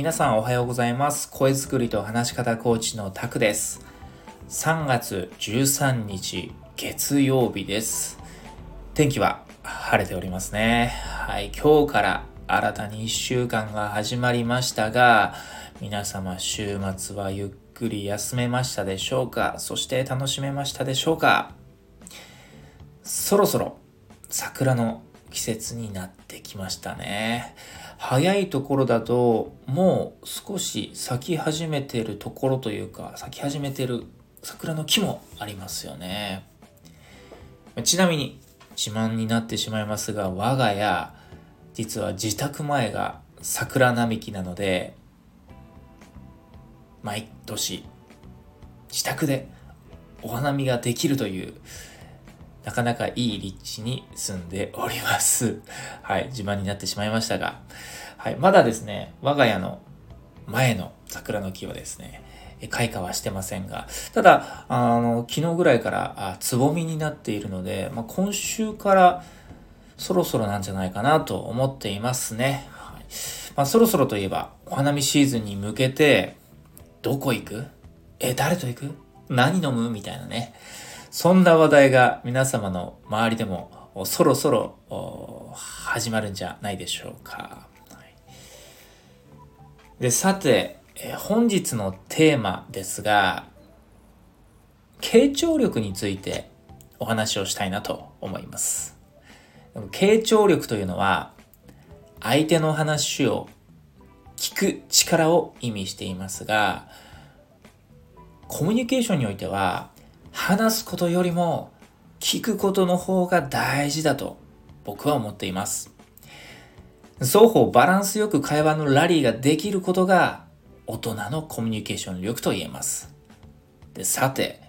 皆さんおはようございます。声作りと話し方コーチのタクです。3月13日月曜日です。天気は晴れておりますね。はい今日から新たに1週間が始まりましたが皆様週末はゆっくり休めましたでしょうか？そして楽しめましたでしょうか？そろそろ桜の季節になってきましたね。早いところだともう少し咲き始めてるところというか咲き始めてる桜の木もありますよね。ちなみに自慢になってしまいますが我が家実は自宅前が桜並木なので毎年自宅でお花見ができるというなかなかいい立地に住んでおります。はい、自慢になってしまいましたが、はい、まだですね、我が家の前の桜の木はですね、開花はしてませんが、ただ、あの、昨日ぐらいからあつぼみになっているので、まあ、今週からそろそろなんじゃないかなと思っていますね。はいまあ、そろそろといえば、お花見シーズンに向けて、どこ行く？え、誰と行く？何飲む？みたいなね。そんな話題が皆様の周りでもそろそろ始まるんじゃないでしょうか。で、さて、本日のテーマですが、傾聴力についてお話をしたいなと思います。傾聴力というのは、相手の話を聞く力を意味していますが、コミュニケーションにおいては、話すことよりも聞くことの方が大事だと僕は思っています。双方バランスよく会話のラリーができることが大人のコミュニケーション力と言えます。でさて、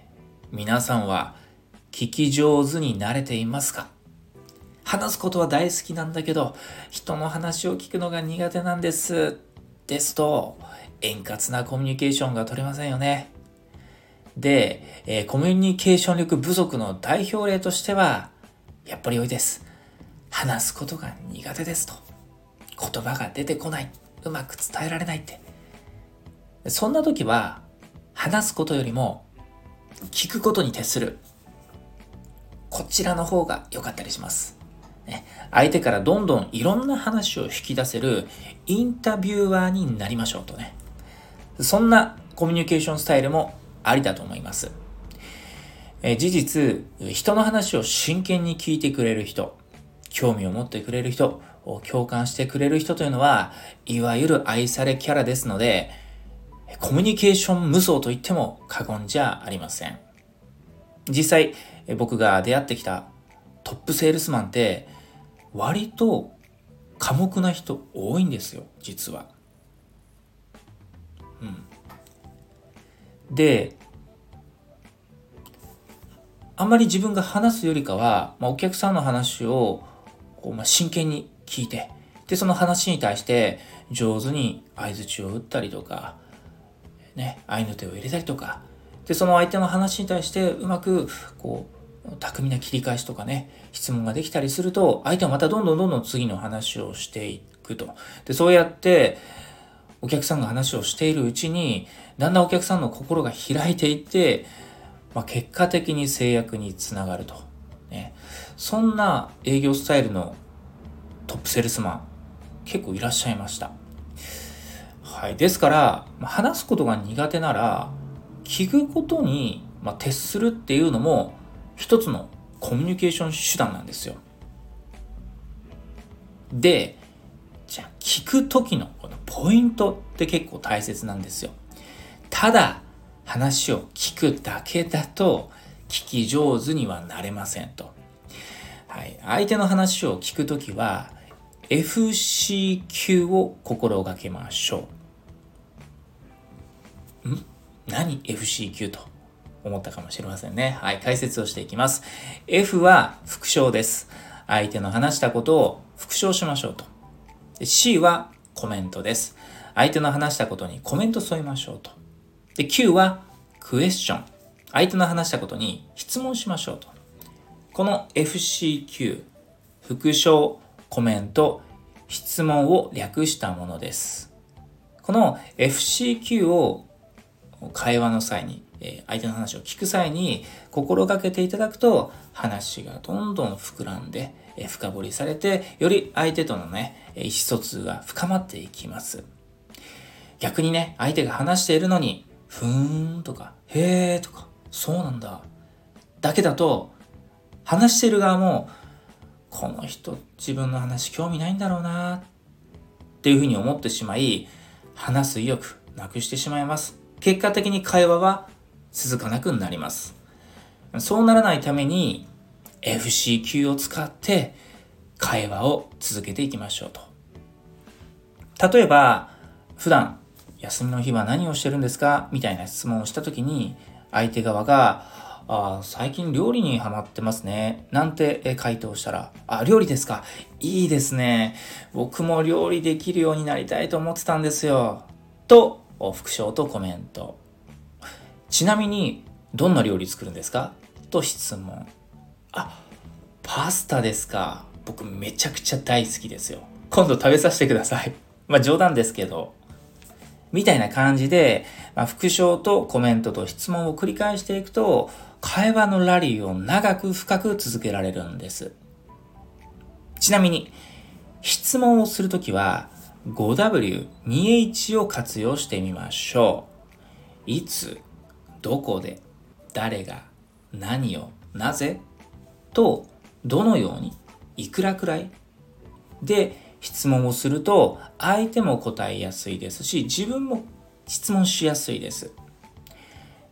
皆さんは聞き上手になれていますか？話すことは大好きなんだけど、人の話を聞くのが苦手なんです。ですと、円滑なコミュニケーションが取れませんよね。で、えー、コミュニケーション力不足の代表例としては、やっぱり多いです。話すことが苦手ですと。言葉が出てこない。うまく伝えられないって。そんな時は、話すことよりも、聞くことに徹する。こちらの方が良かったりします。ね、相手からどんどんいろんな話を引き出せるインタビュアーになりましょうとね。そんなコミュニケーションスタイルもありだと思います。え事実、人の話を真剣に聞いてくれる人、興味を持ってくれる人、共感してくれる人というのは、いわゆる愛されキャラですので、コミュニケーション無双と言っても過言じゃありません。実際、僕が出会ってきたトップセールスマンって、割と寡黙な人多いんですよ、実は。うん。で、あんまり自分が話すよりかは、まあ、お客さんの話をこう、まあ、真剣に聞いて、で、その話に対して上手に相槌を打ったりとか、ね、合いの手を入れたりとか、で、その相手の話に対してうまく、こう、巧みな切り返しとかね、質問ができたりすると、相手はまたどんどんどんどん次の話をしていくと。で、そうやって、お客さんが話をしているうちに、だんだんお客さんの心が開いていって、まあ、結果的に制約につながると。ね、そんな営業スタイルのトップセールスマン、結構いらっしゃいました。はい。ですから、話すことが苦手なら、聞くことに、まあ、徹するっていうのも、一つのコミュニケーション手段なんですよ。で、じゃあ聞く時のこのポイントって結構大切なんですよ。ただ話を聞くだけだと聞き上手にはなれませんと。はい、相手の話を聞くときは FC 級を心がけましょう。ん？何？FC 級と思ったかもしれませんね。はい、解説をしていきます。F は復唱です。相手の話したことを復唱しましょうと。で C はコメントです。相手の話したことにコメント添えましょうと。で、Q はクエスチョン。相手の話したことに質問しましょうと。この FCQ、復唱、コメント、質問を略したものです。この FCQ を会話の際に、え相手の話を聞く際に心がけていただくと話がどんどん膨らんで、え深掘りされてより相手とのね意思疎通が深まっていきます。逆にね相手が話しているのにふーんとかへーとかそうなんだ。だけだと話している側もこの人自分の話興味ないんだろうなっていうふうに思ってしまい話す意欲なくしてしまいます。結果的に会話は続かなくなります。そうならないために FCQ を使って会話を続けていきましょうと例えば普段休みの日は何をしてるんですか？みたいな質問をした時に相手側があ最近料理にハマってますね。なんて回答したら、あ、料理ですか？いいですね。僕も料理できるようになりたいと思ってたんですよ。と、副賞とコメント。ちなみに、どんな料理作るんですか？と質問。あ、パスタですか。僕めちゃくちゃ大好きですよ。今度食べさせてください。まあ冗談ですけど。みたいな感じで、まあ、副賞とコメントと質問を繰り返していくと、会話のラリーを長く深く続けられるんです。ちなみに、質問をするときは 5W、2H を活用してみましょう。いつ、どこで、誰が、何を、なぜと、どのように、いくらくらい？で質問をすると相手も答えやすいですし自分も質問しやすいです。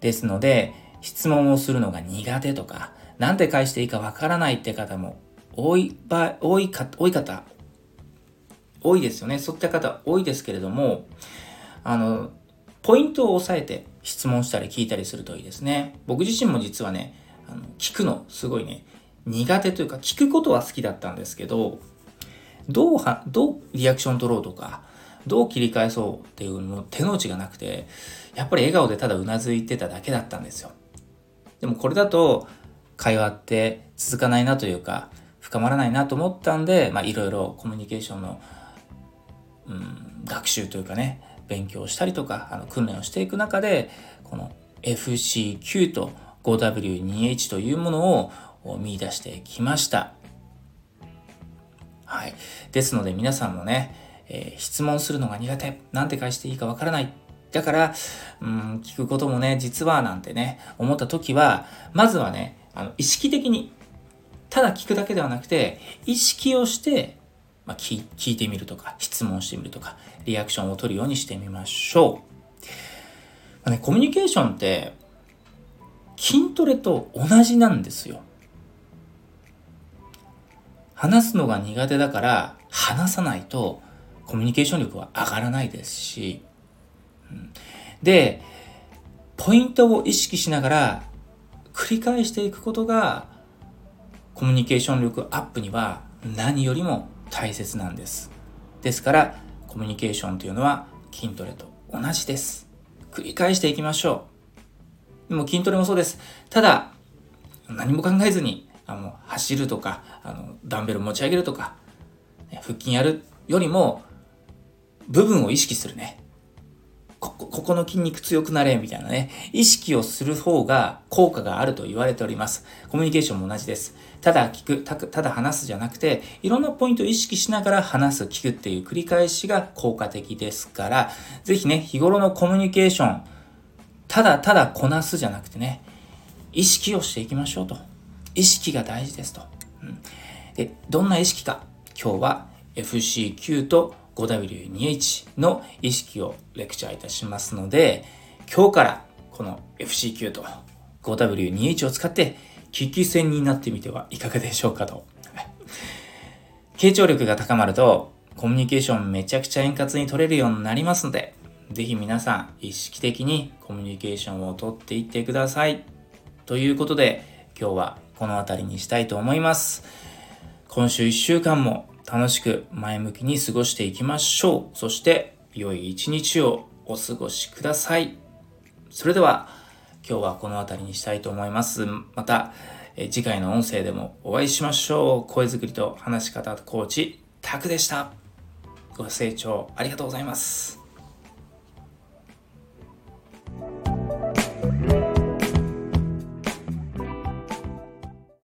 ですので質問をするのが苦手とか何て返していいかわからないって方も多い場多いか多い方多いですよね。そういった方多いですけれどもあのポイントを押さえて質問したり聞いたりするといいですね。僕自身も実はねあの聞くのすごいね苦手というか聞くことは好きだったんですけどどうはどうリアクション取ろうとかどう切り返そうっていうの手の内がなくてやっぱり笑顔でただうなずいてただけだったんですよ。でもこれだと会話って続かないなというか深まらないなと思ったんでいろいろコミュニケーションの、うん、学習というかね勉強したりとかあの訓練をしていく中でこの FCQ と 5W2H というものをを見出してきました。はい。ですので皆さんもね、えー、質問するのが苦手、なんて返していいかわからないだから、うん、聞くこともね、実はなんてね、思った時は、まずはね、あの、意識的に、ただ聞くだけではなくて、意識をして、まあ、聞聞いてみるとか、質問してみるとか、リアクションを取るようにしてみましょう。まあね、コミュニケーションって、筋トレと同じなんですよ。話すのが苦手だから、話さないと、コミュニケーション力は上がらないですし、うんで、ポイントを意識しながら繰り返していくことがコミュニケーション力アップには何よりも大切なんです。ですからコミュニケーションというのは筋トレと同じです。繰り返していきましょう。でも筋トレもそうです。ただ何も考えずにあの走るとかあのダンベル持ち上げるとか腹筋やるよりも部分を意識するね。ここ、ここの筋肉強くなれ、みたいなね、意識をする方が効果があると言われております。コミュニケーションも同じです。ただ聞く、たただ話すじゃなくて、いろんなポイントを意識しながら話す、聞くっていう繰り返しが効果的ですから、ぜひね、日頃のコミュニケーション、ただただこなすじゃなくてね、意識をしていきましょうと。意識が大事ですと。うん、でどんな意識か、今日は FCQ と 5W2H の意識をレクチャーいたしますので、今日からこの FCQ と 5W2H を使って危機戦になってみてはいかがでしょうかと。傾聴力が高まるとコミュニケーションめちゃくちゃ円滑に取れるようになりますので、ぜひ皆さん意識的にコミュニケーションをとっていってください。ということで今日はこの辺りにしたいと思います。今週1週間も楽しく前向きに過ごしていきましょう。そして良い一日をお過ごしください。それでは今日はこの辺りにしたいと思います。また次回の音声でもお会いしましょう。声作りと話し方コーチ、タクでした。ご清聴ありがとうございます。